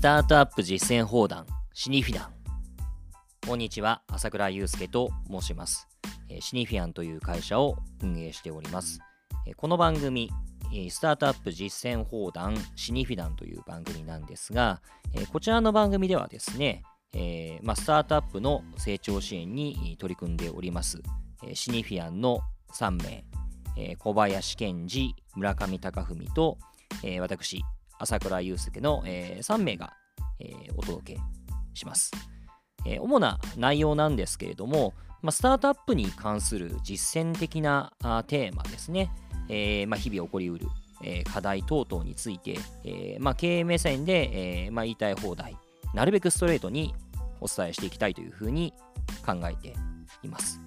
スタートアップ実践放談シニフィナン。こんにちは朝倉祐介と申します。シニフィアンという会社を運営しております。この番組スタートアップ実践放談シニフィダンという番組なんですがこちらの番組ではですねえま、スタートアップの成長支援に取り組んでおります、え、シニフィアンの3名、え、小林健二、村上隆文と、え、私、朝倉祐介の、えー、3名が、えー、お届けします、えー。主な内容なんですけれども、まあ、スタートアップに関する実践的なあテーマですね、えーまあ、日々起こりうる、えー、課題等々について、えーまあ、経営目線で、えーまあ、言いたい放題、なるべくストレートにお伝えしていきたいというふうに考えています。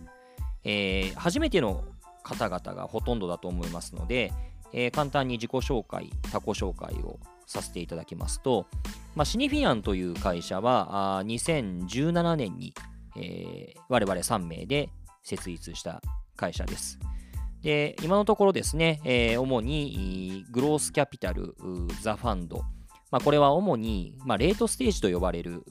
えー、初めての方々がほとんどだと思いますので、えー、簡単に自己紹介、他己紹介をさせていただきますと、まあ、シニフィアンという会社はあ2017年に、えー、我々3名で設立した会社です。で今のところですね、えー、主にグロースキャピタル、ザ・ファンド、まあ、これは主に、まあ、レートステージと呼ばれる、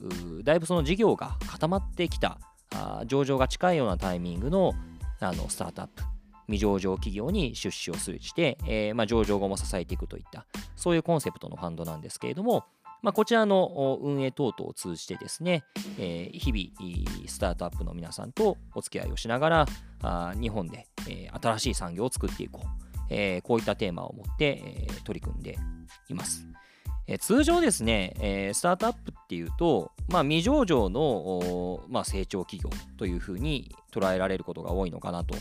だいぶその事業が固まってきた、あ上場が近いようなタイミングのあのスタートアップ、未上場企業に出資をするして、えー、まあ、上場後も支えていくといった、そういうコンセプトのファンドなんですけれども、まあ、こちらの運営等々を通じてですね、えー、日々、スタートアップの皆さんとお付き合いをしながら、あ日本で、えー、新しい産業を作っていこう、えー、こういったテーマを持って、えー、取り組んでいます。え通常ですね、えー、スタートアップっていうと、まあ、未上場の、まあ、成長企業というふうに捉えられることが多いのかなと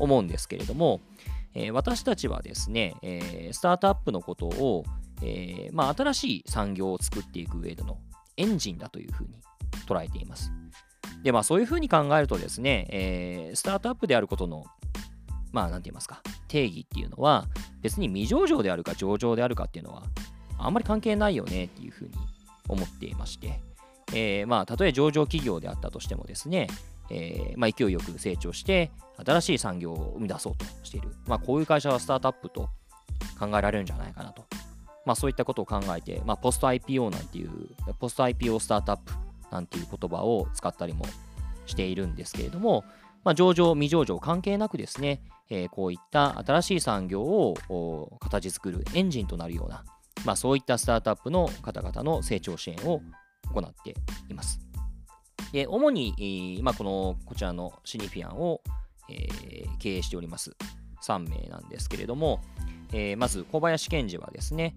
思うんですけれども、えー、私たちはですね、えー、スタートアップのことを、えまあ、新しい産業を作っていく上でのエンジンだというふうに捉えています。で、まあ、そういうふうに考えるとですね、えスタートアップであることのまあ、なんて言いますか、定義っていうのは、別に未上場であるか上場であるかっていうのは、あんまり関係ないよねっていうふうに思っていまして、えー、まあ、たとえ上場企業であったとしてもですね、えー、まあ、勢いよく成長して、新しい産業を生み出そうとしている。まあ、こういう会社はスタートアップと考えられるんじゃないかなと。まあ、そういったことを考えて、ま、ポスト IPO なんていう、ポスト IPO スタートアップなんていう言葉を使ったりもしているんですけれども、ま、上場、未上場関係なくですね、えー、こういった新しい産業を形作るエンジンとなるような、ま、そういったスタートアップの方々の成長支援を行っています。主に、まあ、このこちらのシニフィアンを、え、経営しております3名なんですけれども、え、まず小林健二はですね、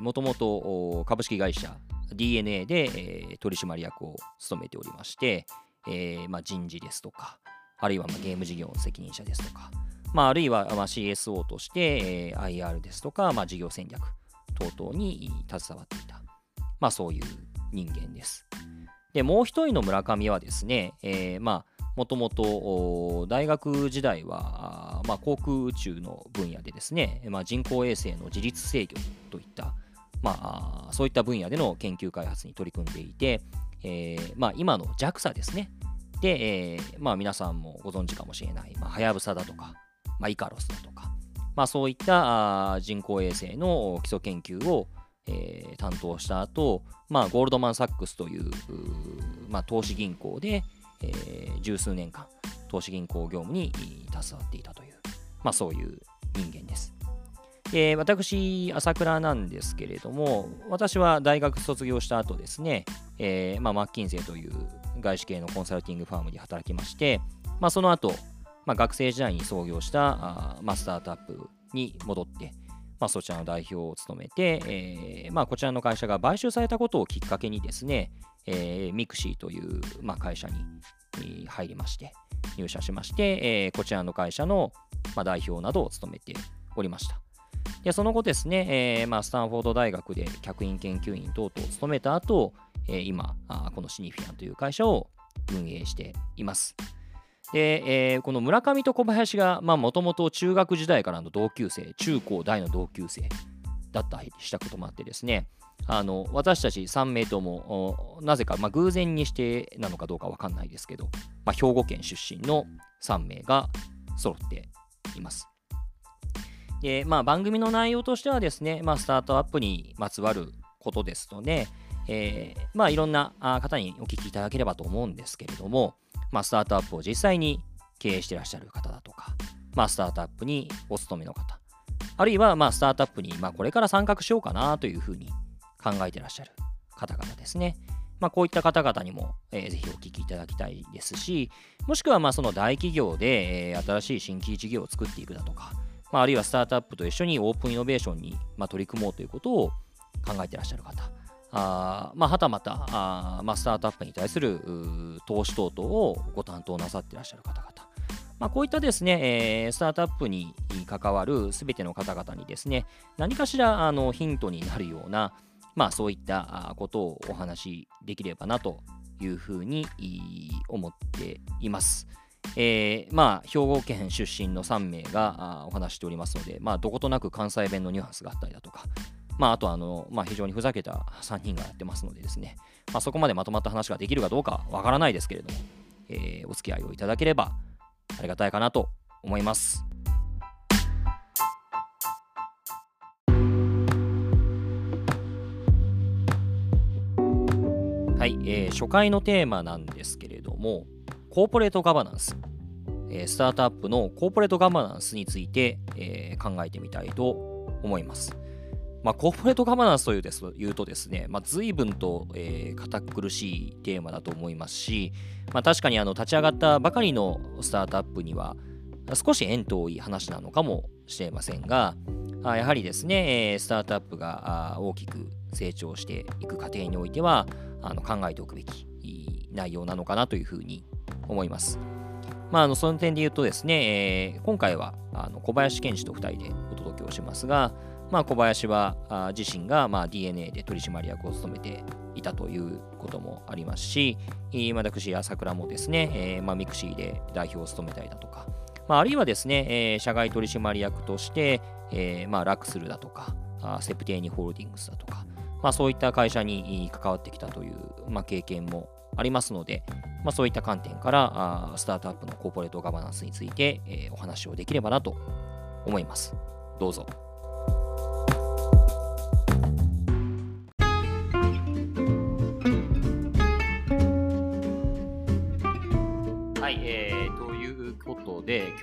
もともと株式会社 DNA で、え、取締役を務めておりまして、えまあ、人事ですとか、あるいはまゲーム事業の責任者ですとか、まあ、あるいはま CSO として、え、IR ですとか、まあ、事業戦略、等々に携わっていた、まあ、そういう人間です。で、もう一人の村上はですね、えー、まあ、もともと大学時代は、まあ、航空宇宙の分野でですね、まあ、人工衛星の自律制御といった、まあ、そういった分野での研究開発に取り組んでいて、えーまあ、今の JAXA ですね。で、えーまあ、皆さんもご存知かもしれない、はやぶさだとか、まあ、イカロスだとか、まあ、そういった人工衛星の基礎研究を、えー、担当した後、まあ、ゴールドマン・サックスというまあ、投資銀行で、えー、十数年間投資銀行業務に携わっていたという、まあ、そういう人間です。で私、朝倉なんですけれども、私は大学卒業した後ですね、えーまあ、マッキンゼーという外資系のコンサルティングファームで働きまして、まあ、その後、まあ、学生時代に創業したあ、まあ、スタートアップに戻って、まあ、そちらの代表を務めて、えーまあ、こちらの会社が買収されたことをきっかけにですね、えー、ミクシーという、まあ、会社に入りまして、入社しまして、えー、こちらの会社の、まあ、代表などを務めておりました。でその後ですね、えーまあ、スタンフォード大学で客員研究員等々を務めた後、えー、今あ、このシニフィアンという会社を運営しています。で、えー、この村上と小林がもともと中学時代からの同級生、中高大の同級生だったりしたこともあってですね、あの私たち3名ともなぜか、まあ、偶然にしてなのかどうか分かんないですけど、まあ、兵庫県出身の3名が揃っています。でまあ、番組の内容としてはですね、まあ、スタートアップにまつわることですので、えー、まあ、いろんな方にお聞きいただければと思うんですけれども、まあ、スタートアップを実際に経営してらっしゃる方だとか、まあ、スタートアップにお勤めの方、あるいはまあスタートアップにまあこれから参画しようかなというふうに考えてらっしゃる方々ですね。まあ、こういった方々にも、えー、ぜひお聞きいただきたいですし、もしくはまあその大企業で、えー、新しい新規事業を作っていくだとか、まあ、あるいはスタートアップと一緒にオープンイノベーションに、まあ、取り組もうということを考えてらっしゃる方、あまあ、はたまたあ、まあ、スタートアップに対する投資等々をご担当なさっていらっしゃる方々、まあ、こういったですね、えー、スタートアップに関わるすべての方々にですね、何かしらあのヒントになるような、まあ、そういったことをお話しできればなというふうに思っています。えー、まあ、兵庫県出身の3名がお話しておりますので、まあ、どことなく関西弁のニュアンスがあったりだとか、まあ、あとあの、まあ、非常にふざけた3人がやってますのでですね、まあ、そこまでまとまった話ができるかどうかわからないですけれども、えー、お付き合いをいただければありがたいかなと思います。はい、えー、初回のテーマなんですけれども、コーポレートガバナンス、えー、スタートアップのコーポレートガバナンスについて、えー、考えてみたいと思います。まあ、コーポレートガバナンスというです言うとですね、まあ、随分と、えー、堅苦しいテーマだと思いますし、まあ、確かにあの立ち上がったばかりのスタートアップには少し縁遠い話なのかもしれませんが、やはりですね、スタートアップが大きく成長していく過程においては、あの考えておくべき内容なのかなというふうに思います。まあ、あのその点で言うとですね、えー、今回はあの小林賢治と2人でお届けをしますが、まあ、小林はあ自身がまあ DeNA で取締役を務めていたということもありますし、私、朝倉もですね、えーまあ、ミクシーで代表を務めたりだとか、まあ、あるいはですね、えー、社外取締役として、えーまあ、ラクスルだとか、あセプテーニホールディングスだとか、まあ、そういった会社に関わってきたという、まあ、経験もありますので、まあ、そういった観点からあスタートアップのコーポレートガバナンスについて、えー、お話をできればなと思います。どうぞ。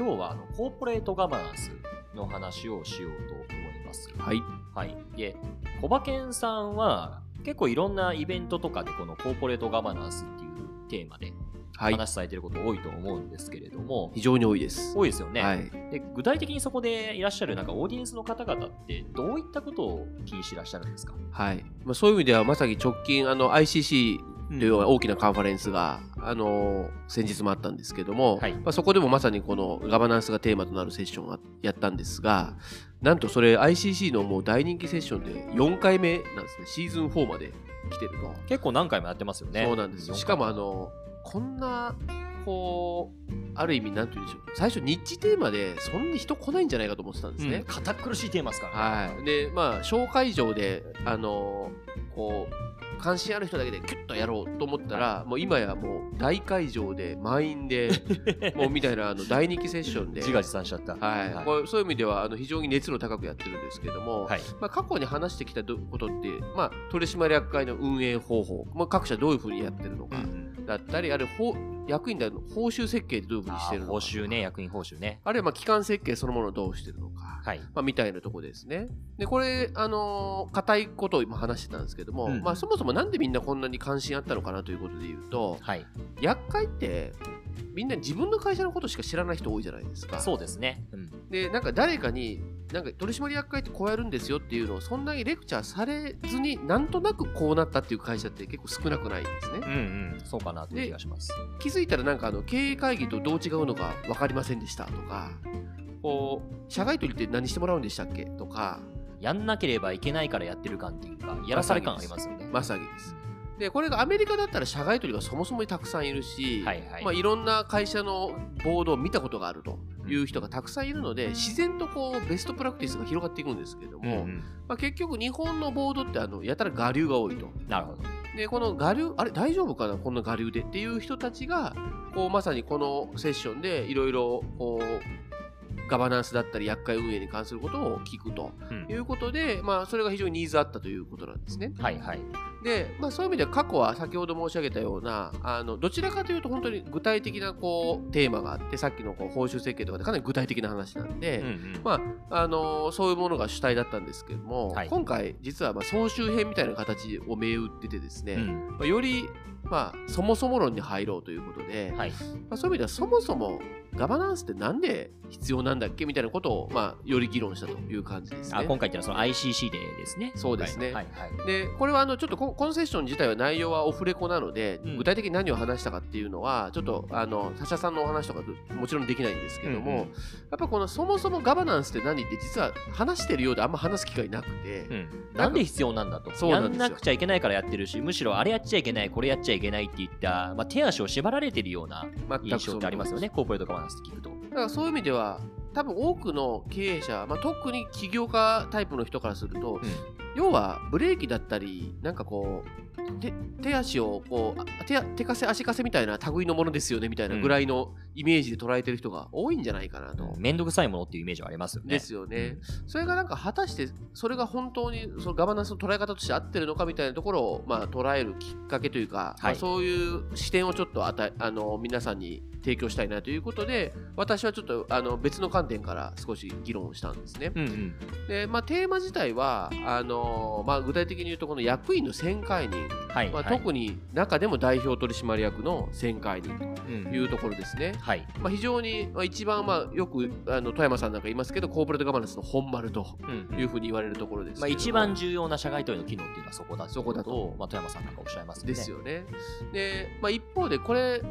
今日はあのコーポレートガバナンスの話をしようと思います。はい。はい。で、小馬健さんは結構いろんなイベントとかでこのコーポレートガバナンスっていうテーマで話されてること多いと思うんですけれども、はい、非常に多いです。多いですよね、はい、で。具体的にそこでいらっしゃるなんかオーディエンスの方々ってどういったことを気にしていらっしゃるんですか、はいまあ、そういう意味ではまさに直近あの ICC という大きなカンファレンスが、あの先日もあったんですけども、はい、まあ、そこでもまさにこのガバナンスがテーマとなるセッションをやったんですがなんとそれ ICC のもう大人気セッションで4回目なんですね。シーズン4まで来てると。結構何回もやってますよね。そうなんですしかもあのこんなこうある意味なんて言うんでしょう。最初ニッチテーマでそんな人来ないんじゃないかと思ってたんですね、うん、堅苦しいテーマですから。ね、はい、でまあ紹介状であのこう関心ある人だけでキュッとやろうと思ったら、もう今やもう大会場で満員で もうみたいなあの大人気セッションで。自画自賛しちゃった、はい。はい、そういう意味ではあの非常に熱の高くやってるんですけども、はい、まあ、過去に話してきたことって、まあ、取締役会の運営方法、まあ、各社どういうふうにやってるのか、だったりある役員だの報酬設計ってどういうふうにしてるのか報酬ね役員報酬ね。あるいはまあ機関設計そのものをどうしてるのか、はい。まあ、みたいなところですね。でこれあの硬、いことを今話してたんですけども、うん、まあ、そもそもなんでみんなこんなに関心あったのかなということで言うと、はい、厄介ってみんな自分の会社のことしか知らない人多いじゃないですか。そうですね。うん、で、なんか誰かに、なんか取締役会ってこうやるんですよっていうのをそんなにレクチャーされずになんとなくこうなったっていう会社って結構少なくないんですね。うんうん、そうかなという気がします。気づいたらなんかあの経営会議とどう違うのか分かりませんでしたとか、こう社外取りって何してもらうんでしたっけとか。やんなければいけないからやってる感っていうか、やらされ感ありますよね。まさにです。でこれがアメリカだったら社外取りがそもそもにたくさんいるし、はいはいまあ、いろんな会社のボードを見たことがあるという人がたくさんいるので、自然とこうベストプラクティスが広がっていくんですけども、うんうん、まあ、結局日本のボードってあのやたら我流が多いと。なるほど。でこの我流あれ大丈夫かな？こんな我流でっていう人たちがこうまさにこのセッションでいろいろガバナンスだったり厄介運営に関することを聞くということで、うん、まあ、それが非常にニーズあったということなんですね。はいはい、で、まあ、そういう意味では過去は先ほど申し上げたようなあのどちらかというと本当に具体的なこうテーマがあってさっきのこう報酬設計とかでかなり具体的な話なんで、うんうん、まああのそういうものが主体だったんですけども、はい、今回実はまあ総集編みたいな形を銘打っててですね、うん、まあ、よりまあ、そもそも論に入ろうということで、はい、まあ、そういう意味ではそもそもガバナンスってなんで必要なんだっけみたいなことを、まあ、より議論したという感じですね。あ今回っていうのはその ICC でですね。そうですね。はい。はい、でこれはあのちょっとコンセッション自体は内容はオフレコなので、うん、具体的に何を話したかっていうのはちょっとあの他社さんのお話とかもちろんできないんですけども、うんうん、やっぱこのそもそもガバナンスって何って実は話してるようであんま話す機会なくて、うん、なんで必要なんだと。そうやんなくちゃいけないからやってるしむしろあれやっちゃいけないこれやっちゃいけないっていったまあ、手足を縛られてるような印象ってありますよね、コーポレートガバナンス聞くと。だからそういう意味では、多分多くの経営者、まあ、特に起業家タイプの人からすると、うん、要はブレーキだったり、なんかこう、手手足をこう手手かせ足かせみたいな類のものですよねみたいなぐらいのイメージで捉えてる人が多いんじゃないかなと。面倒くさいものっていうイメージはありますよね。ですよね。うん、それがなんか果たしてそれが本当にそのガバナンスの捉え方として合ってるのかみたいなところを、まあ、捉えるきっかけというか、はい、まあ、そういう視点をちょっと与えあの皆さんに提供したいなということで私はちょっとあの別の観点から少し議論したんですね。うんうん、でまあ、テーマ自体はあの、まあ、具体的に言うとこの役員の選回人、はいまあ、特に中でも代表取締役の選回人というところですね。うん、はいまあ、非常に、まあ、一番、まあ、よくあの富山さんなんか言いますけどコーポレートガバナンスの本丸というふうに言われるところです、まあ、一番重要な社外取りの機能っていうのはそこだそこだと、まあ、富山さんなんかおっしゃいますね。ですよね。で、まあ、一方でこれ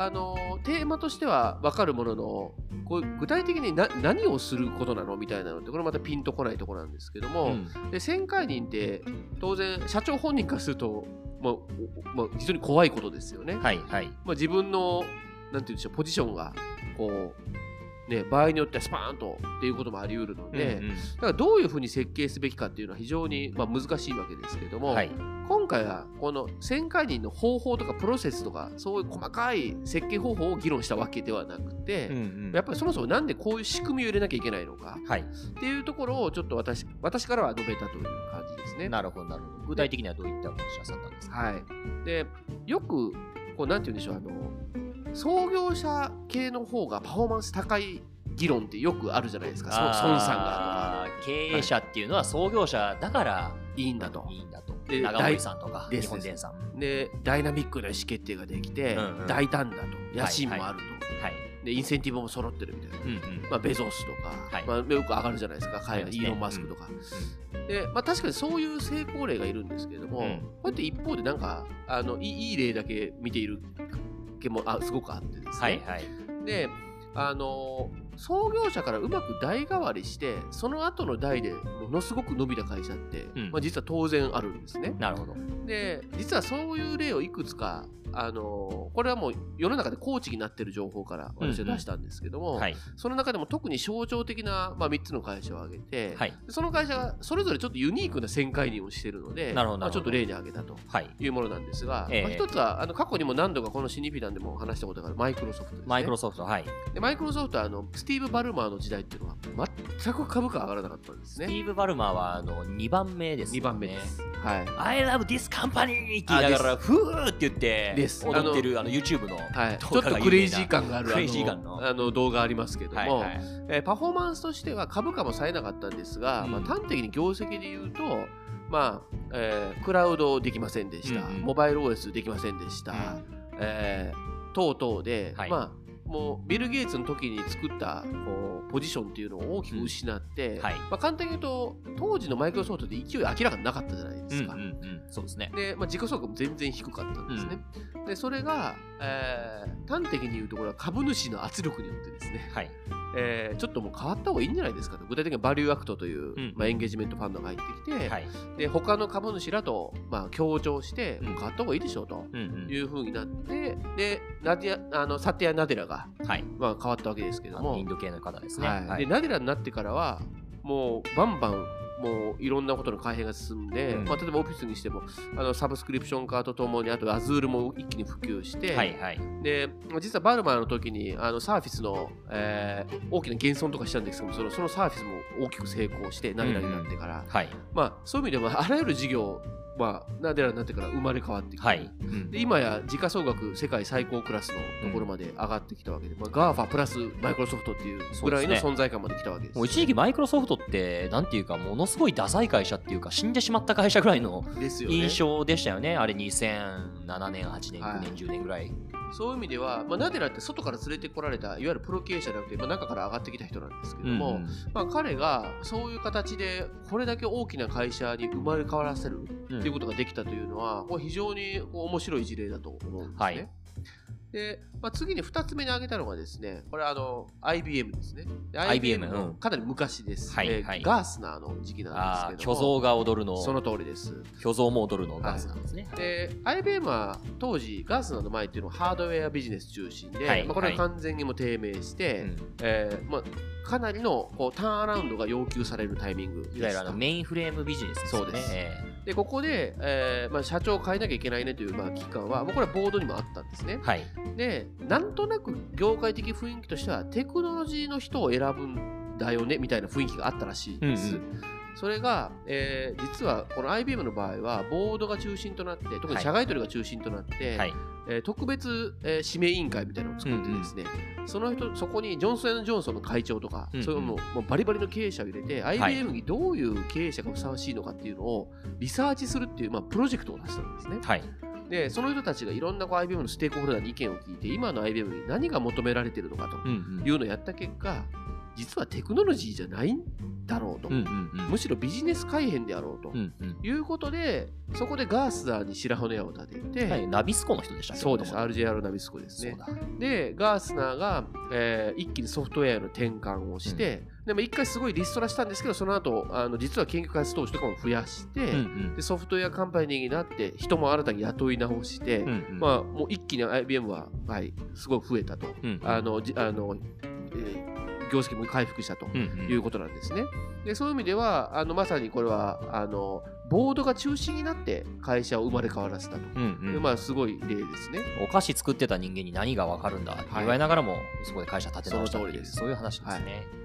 あのテーマとしては分かるもののこう具体的に何をすることなのみたいなのってこれまたピンとこないところなんですけども、うん、で旋回人って当然社長本人からすると、まあまあ、非常に怖いことですよね。はいはいまあ、自分のなんていうんでしょうポジションがこうね、場合によってはスパーンとっていうこともあり得るので、うんうん、だからどういうふうに設計すべきかっていうのは非常に、まあ、難しいわけですけれども、はい、今回はこの旋回人の方法とかプロセスとかそういう細かい設計方法を議論したわけではなくて、うんうん、やっぱりそもそもなんでこういう仕組みを入れなきゃいけないのか、はい、っていうところをちょっと私私からは述べたという感じですね。なるほどなるほど。具体的にはどういったお話をさったんですか、はい、でよくこうなんて言うんでしょうあの創業者系の方がパフォーマンス高い議論ってよくあるじゃないですか。孫さんが。とか経営者っていうのは創業者だからいいんだと、いいんだと長森さんとか日本電産。でダイナミックな意思決定ができて、うんうん、大胆だと野心もあると、はい、はい、でインセンティブも揃ってるみたいな、うんうん、まあ、ベゾスとか、はい、まあ、よく上がるじゃないですか。海外、ね、イーロン・マスクとか、うん、でまあ、確かにそういう成功例がいるんですけれども、うん、こうやって一方でなんかあのいい例だけ見ているけもあすごくあってですね、はいはい、であの創業者からうまく代替わりしてその後の代でものすごく伸びた会社って、うん、まあ、実は当然あるんですね。なるほど。で実はそういう例をいくつかあのこれはもう世の中で公知になってる情報から私は出したんですけども、うんうんはい、その中でも特に象徴的な、まあ、3つの会社を挙げて、はい、その会社がそれぞれちょっとユニークな選解任をしているのでまあ、ちょっと例に挙げたとい。うものなんですが、はい、まあ、一つはあの過去にも何度かこのシニフィアンでも話したことがあるマイクロソフトです、ね、マイクロソフトはい。でマイクロソフトはあのスティーブ・バルマーの時代っていうのは全く株価上がらなかったんですね。スティーブ・バルマーはあの2番目ですね。2番目です。はい。I love this company! って言いながらふーって言って踊ってるあの YouTube の、はい、ちょっとクレイジー感があるクレイジー感の。あの動画ありますけども、はいはい、えー、パフォーマンスとしては株価も冴えなかったんですが、うん、まあ、端的に業績で言うとまあえー、クラウドできませんでした、うんうん、モバイル OS できませんでした、うん、えー、等々で、はい、まあもうビル・ゲイツの時に作ったこうポジションっていうのを大きく失って、うん。はい、まあ、簡単に言うと当時のマイクロソフトで勢い明らかになかったじゃないですか。うんうんうん、そうですね。で、まあ、自己総額も全然低かったんですね。うん、でそれが、えー、端的に言うとこれは株主の圧力によってですね、はいえー、ちょっともう変わった方がいいんじゃないですかと。具体的にバリューアクトという、うん、まあ、エンゲージメントファンドが入ってきて、はい、で他の株主らと、まあ、協調して、もう変わった方がいいでしょうと。いうふうになって、でナディアあのサティア・ナデラが、はい。まあ、変わったわけですけども。インド系の方ですね、はい、でナデラになってからはもうバンバンもういろんなことの改変が進んで、うん、まあ、例えばオフィスにしてもあのサブスクリプション化とともにあと Azure も一気に普及して、はいはい、で実はバルマーの時にあのサーフィスの、えー、大きな減損とかしたんですけどそのそのサーフィスも大きく成功してナビラになってから、うんうん。はい、まあ、そういう意味ではあらゆる事業まあ、ナデラになってから生まれ変わってきて、はい。うん、で今や時価総額世界最高クラスのところまで上がってきたわけで、まあ、GAFA プラスマイクロソフトっていうぐらいの存在感まで来たわけです、ね、もう一時期マイクロソフトってなんていうかものすごいダサい会社っていうか死んでしまった会社ぐらいの印象でしたよね、ね、あれ2007年8年9年、10年ぐらい。そういう意味では、まあ、ナデラって外から連れてこられたいわゆるプロ経営者じゃなくて、まあ、中から上がってきた人なんですけども、うん、まあ、彼がそういう形でこれだけ大きな会社に生まれ変わらせる。っていうことができたというのは、これ非常に面白い事例だと思うんですね。はいで、まあ、次に2つ目に挙げたのがですね、これあの IBM ですね。IBM のかなり昔です。はいはい、ガースナーの時期なんですけど巨像が踊るの。その通りです。巨像も踊るのガースナーですね。はい、で、IBM は当時ガースナーの前っていうのはハードウェアビジネス中心で、はい、まあ、これは完全にも低迷して、はい、えー、まあかなりのこうターンアラウンドが要求されるタイミングいわゆるあのメインフレームビジネスですね。そうです。でここで、えーまあ、社長を変えなきゃいけないねという、まあ、期間はもうこれはボードにもあったんですね。はい、でなんとなく業界的雰囲気としてはテクノロジーの人を選ぶんだよねみたいな雰囲気があったらしいです。うんうんそれが、えー、実はこの IBM の場合はボードが中心となって特に社外取りが中心となって、はい、えー、特別、えー、指名委員会みたいなのを作ってですね、うんうん、その人そこにジョンソンジョンソンの会長とか、うんうん、そういうのもうバリバリの経営者を入れて、はい、IBM にどういう経営者がふさわしいのかっていうのをリサーチするっていう、まあ、プロジェクトを出したんですね。はい。でその人たちがいろんなこう IBM のステークホルダーに意見を聞いて今の IBM に何が求められているのかというのをやった結果、実はテクノロジーじゃないんだろうと、うんうんうん、むしろビジネス改変であろうと、うんうん、いうことでそこでガースダーに白羽の矢を立てて、はい、ナビスコの人でしたそうです。RJR ナビスコですね。でガースナーが、えー、一気にソフトウェアの転換をして、うん、でも一回すごいリストラしたんですけどその後あの実は研究開発投資とかも増やして、うんうん、でソフトウェアカンパニーになって人も新たに雇い直して、うんうん、まあ、もう一気に IBM は、はい、すごい増えたと。うんうん、あのあのえー業績も回復したということなんですね。でそういう意味ではあのまさにこれはあのボードが中心になって会社を生まれ変わらせたと、うんうん、まあ、すごい例ですね。お菓子作ってた人間に何が分かるんだって言われながらも、そこで会社立て直したっていうそういう話ですね。はい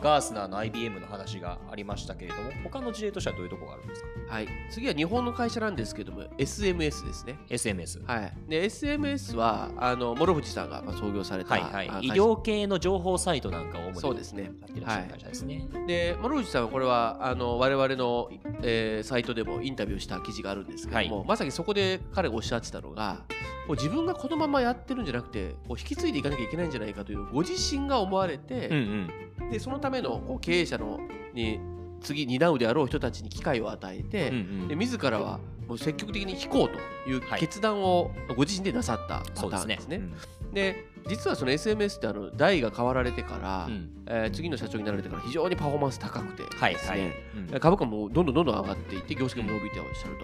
ガースナーの IBM の話がありましたけれども、他の事例としてはどういうところがあるんですか？はい。次は日本の会社なんですけども、SMS ですね。SMS。はい。で、SMS は、あの、諸藤さんが創業された、はいはい、医療系の情報サイトなんかを主にそうですね。やってらっしゃる会社ですね。はい、で、諸藤さんはこれは、あの、我々の、えー、サイトでもインタビューした記事があるんですけども、はい、まさにそこで彼がおっしゃってたのが、もう自分がこのままやってるんじゃなくて、こう引き継いでいかなきゃいけないんじゃないかというご自身が思われて、うんうんでそのためのこう経営者のに次担うであろう人たちに機会を与えて、うんうん、で自らはもう積極的に引こうという決断をご自身でなさったパターンですね。で実はその SMS ってあの代が変わられてから、うん、えー、次の社長になられてから非常にパフォーマンス高くてですね、はい株価もどんどんどんどん上がっていって業績も伸びておっしゃる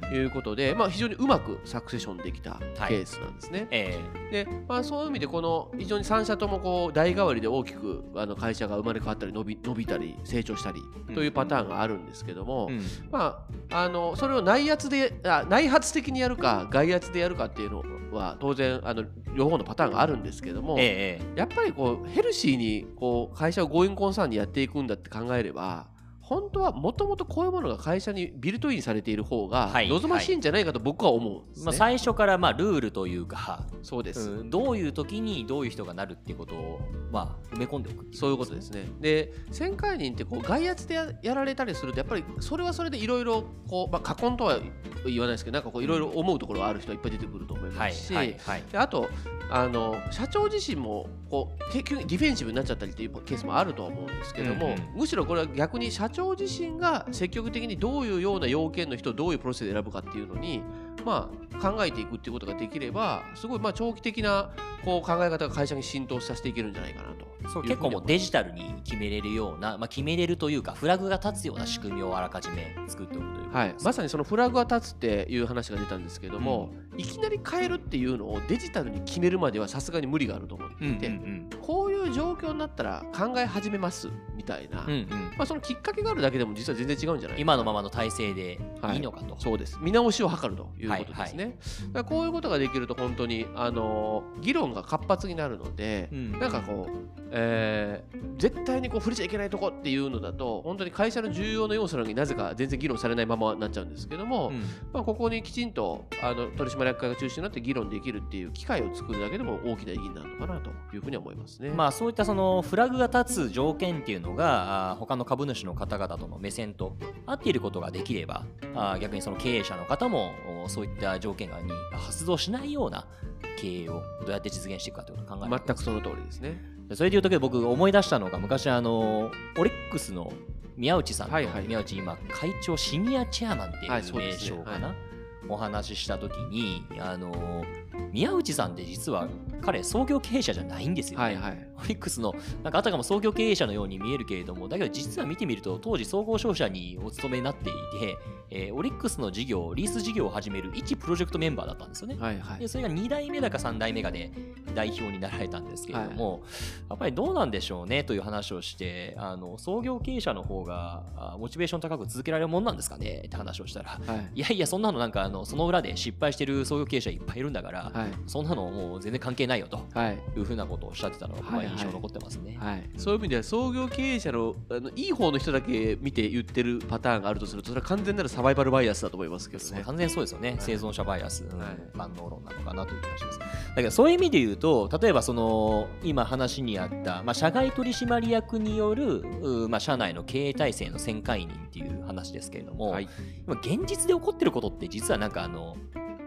ということで、うん、まあ、非常にうまくサクセションできたケースなんですね。はいえ。ー、でまあ、そういう意味でこの非常に3社ともこう代替わりで大きくあの会社が生まれ変わったり伸び伸びたり成長したりというパターンがあるんですけども、まあ、あのそれを内圧であ内発的にやるか外圧でやるかっていうのは当然あの両方のパターンがあるんですけども、ええ、やっぱりこうヘルシーにこう会社をゴーインコンサーンにやっていくんだって考えれば本当はもともとこういうものが会社にビルトインされている方が望ましいんじゃないかと僕は思うんです、ね、まあ、最初からまあルールというかそうです、うん、どういう時にどういう人がなるっていうことをまあ埋め込んでおくそういうことですね。で旋回人ってこう外圧でやられたりするとやっぱりそれはそれでいろいろこう、まあ、過根とは言わないですけどなんかこういろいろ思うところがある人はいっぱい出てくると思いますし、あとあの社長自身もこう結局ディフェンシブになっちゃったりっていうケースもあるとは思うんですけども、うんうん、むしろこれは逆に社長自身が積極的にどういうような要件の人をどういうプロセスで選ぶかっていうのに、まあ、考えていくっていうことができればすごいまあ長期的なこう考え方が会社に浸透させていけるんじゃないかなとそう結構もうデジタルに決めれるような、まあ、決めれるというかフラグが立つような仕組みをあらかじめ作っておくというはい、まさにそのフラグが立つっていう話が出たんですけども、うん、いきなり変えるっていうのをデジタルに決めるまではさすがに無理があると思っていて、うんうんうん、こういう状況になったら考え始めますみたいな、うんうん、まあ、そのきっかけがあるだけでも実は全然違うんじゃない今のままの体制でい。いのかと、はい、そうです。見直しを図るということですね、はいはい、こういうことができると本当にあの議論が活発になるので、うん、なんかこうえー、絶対にこう触れちゃいけないとこっていうのだと本当に会社の重要な要素なのになぜか全然議論されないままになっちゃうんですけども、うん、まあ、ここにきちんとあの取締役会が中心になって議論できるっていう機会を作るだけでも大きな意義になるのかなというふうに思いますね、まあ、そういったそのフラグが立つ条件っていうのがあ他の株主の方々との目線と合っていることができればあ逆にその経営者の方もそういった条件がに発動しないような経営をどうやって実現していくかということを考えて全くその通りですね。それでいうと僕思い出したのが昔あのオリックスの宮内さん、はいはい、宮内今会長シニアチェアマンっていう名称かな、はい。お話しした時にあの宮内さんって実は彼創業経営者じゃないんですよね。はいはい、オリックスのなんかあたかも創業経営者のように見えるけれどもだけど実は見てみると当時総合商社にお勤めになっていて、えー、オリックスの事業リース事業を始める一プロジェクトメンバーだったんですよね。はいはい、でそれが2代目だか3代目がで代表になられたんですけれども、はい、やっぱりどうなんでしょうねという話をしてあの創業経営者の方がモチベーション高く続けられるもんなんですかねって話をしたら、はい、いやいやそんなのなんかあのその裏で失敗してる創業経営者いっぱいいるんだから、はい、そんなのもう全然関係ないよと。い。うふうなことをおっしゃってたのが印象残ってますね、はい、そういう意味では創業経営者のあのいい方の人だけ見て言ってるパターンがあるとするとそれは完全なるサバイバルバイアスだと思いますけどね。完全そうですよね、生存者バイアス、万能論なのかなという気がします。だけどそういう意味で言うと例えばその今話にあった、まあ、社外取締役による、まあ、社内の経営体制の旋回人っていう話ですけれども、はい、現実で起こってることって実はなんかあの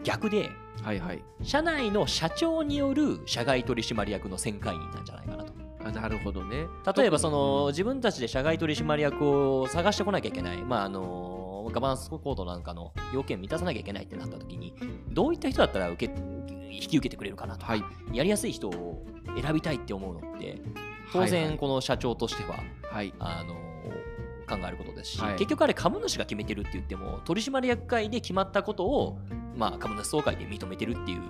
逆で、はいはい、社内の社長による社外取締役の旋回人なんじゃないかなと。あなるほどね。例えばその、自分たちで社外取締役を探してこなきゃいけない、まあ、あのガバナンスコードなんかの要件満たさなきゃいけないってなった時にどういった人だったら受け引き受けてくれるかなとか、はい、やりやすい人を選びたいって思うのって当然この社長としては、はい、あの考えることですし、はい、結局あれ株主が決めてるって言っても取締役会で決まったことを、まあ、株主総会で認めてるっていう、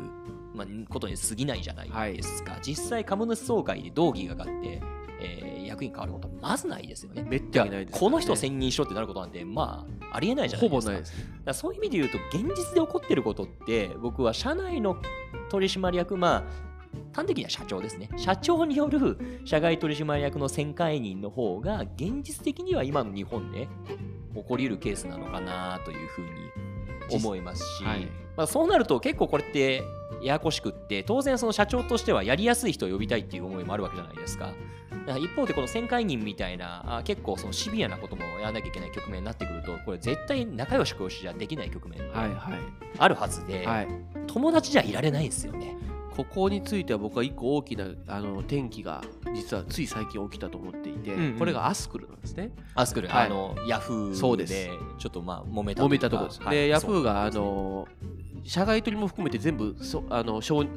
まあ、ことに過ぎないじゃないですか、はい、実際株主総会で同議が上がって、えー、役員変わることはまずないですよね。めったにないです、ね、この人を選任しろってなることなんてまあありえないじゃないですか。ほぼないです、ね、そういう意味で言うと現実で起こってることって僕は社内の取締役まあ端的には社長ですね。社長による社外取締役の旋回人の方が、現実的には今の日本で起こり得るケースなのかなというふうに思いますし、はい、まあ、そうなると結構これってややこしくって、当然その社長としてはやりやすい人を呼びたいっていう思いもあるわけじゃないですか。一方でこの旋回人みたいな結構そのシビアなこともやらなきゃいけない局面になってくるとこれ絶対仲良しこよしじゃできない局面があるはずで、はいはい、友達じゃいられないですよね。ここについては僕は一個大きなあの転機が実はつい最近起きたと思っていて、うんうん、これがアスクルなんですね。アスクル、はい、あのヤフーでちょっとまあ揉めた揉めたところです。はい、でヤフーがあの社外取りも含めて全部そあの賛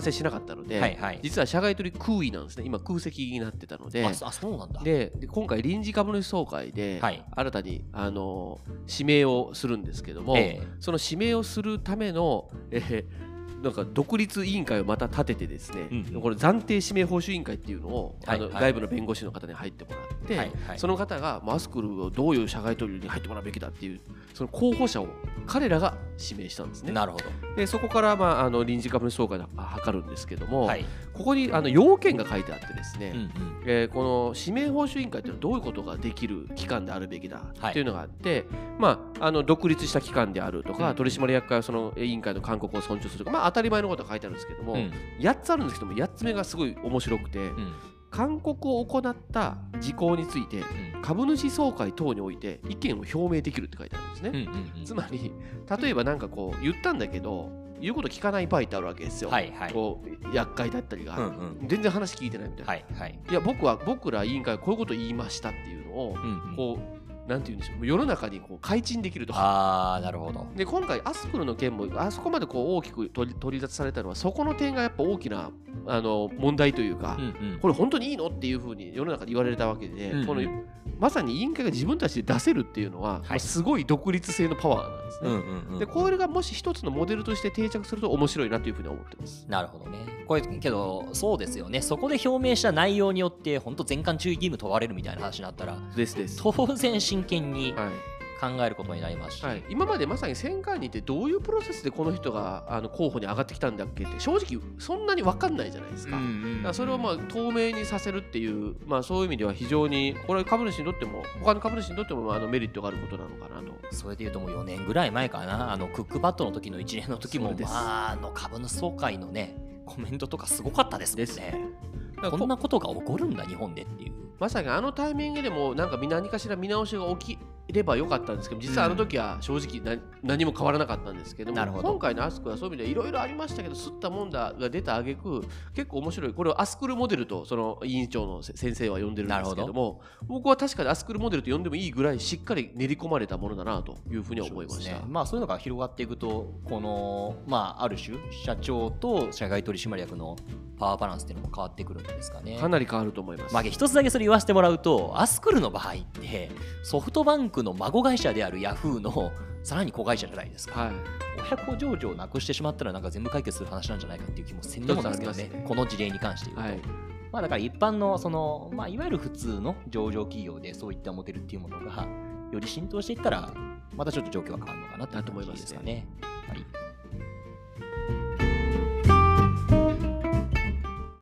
成しなかったので、はいはい、実は社外取り空位なんですね。今空席になってたので。あそうなんだ。で今回臨時株主総会で、新たにあの指名をするんですけども、えー、その指名をするための、えー、なんか独立委員会をまた立ててですね、うんうん、これ暫定指名報酬委員会っていうのを、はい、あの外部の弁護士の方に入ってもらって、はいはい、その方がマスクルをどういう社外取りに入ってもらうべきだっていうその候補者を彼らが指名したんですね。なるほど。でそこから、まあ、あの臨時株主総会で図るんですけども、はい、ここにあの要件が書いてあってですね、うんうん、えー、この指名報酬委員会っていうのはどういうことができる機関であるべきだっていうのがあって、はい、まあ、あの独立した機関であるとか、うん、取締役会はその委員会の勧告を尊重するとか、まあ、当たり前のことが書いてあるんですけども、うん、8つあるんですけども8つ目がすごい面白くて。うん勧告を行った事項について、株主総会等において意見を表明できるって書いてあるんですね。うんうんうん、つまり例えば何かこう言ったんだけど言うこと聞かない場合ってあるわけですよ。はいはい、こう厄介だったりが、うんうん、全然話聞いてないみたいな。はいはい、いや僕は僕ら委員会はこういうこと言いましたっていうのを、うんうん、こうなんて言うんでしょう世の中にこう開陳できるとああなるほどで今回アスクルの件もあそこまでこう大きく取り取り沙汰されたのはそこの点がやっぱ大きなあの問題というか、うんうん、これ本当にいいのっていうふうに世の中で言われたわけで、うんうん、このまさに委員会が自分たちで出せるっていうのは、はい、すごい独立性のパワーなんですね。うんうんうん、でこれがもし一つのモデルとして定着すると面白いなというふうに思ってます。なるほどね。これけどそうですよね。そこで表明した内容によって本当全館注意義務問われるみたいな話になったらですです当然真剣に、はい。考えることになりますし、はい、今までまさに選管にってどういうプロセスでこの人があの候補に上がってきたんだっけって正直そんなに分かんないじゃないですか,、かそれをまあ透明にさせるっていう、まあ、そういう意味では非常にこれは株主にとっても他の株主にとってもあのメリットがあることなのかなと。それでいうともう4年ぐらい前かな。あのクックパッドの時の一連の時もまああの株主総会のねコメントとかすごかったですもんね。こんなことが起こるんだ日本でっていうまさにあのタイミングでもなんか何かしら見直しが起きればよかったんですけど実はあの時は正直な、何も変わらなかったんですけども今回のアスクはそういう意味でいろいろありましたけどすったもんだが出た挙句結構面白い。これをアスクルモデルとその委員長の先生は呼んでるんですけども僕は確かにアスクルモデルと呼んでもいいぐらいしっかり練り込まれたものだなというふうに思いました、ね、まあ、そういうのが広がっていくとこの、まあ、ある種社長と社外取締役のパワーバランスっていうのも変わってくるんですかね。かなり変わると思います、まあ、一つだけそれ言わせてもらうとアスクルの場合ってソフトバンクの孫会社であるヤフーのさらに子会社じゃないですか、はい、親子上場をなくしてしまったらなんか全部解決する話なんじゃないかっていう気もせんでもないですけどね、ね、この事例に関して言うと。はい。まあ、だから一般のその、まあ、いわゆる普通の上場企業でそういったモデルっていうものがより浸透していったらまたちょっと状況が変わるのかなと思いますかね。はい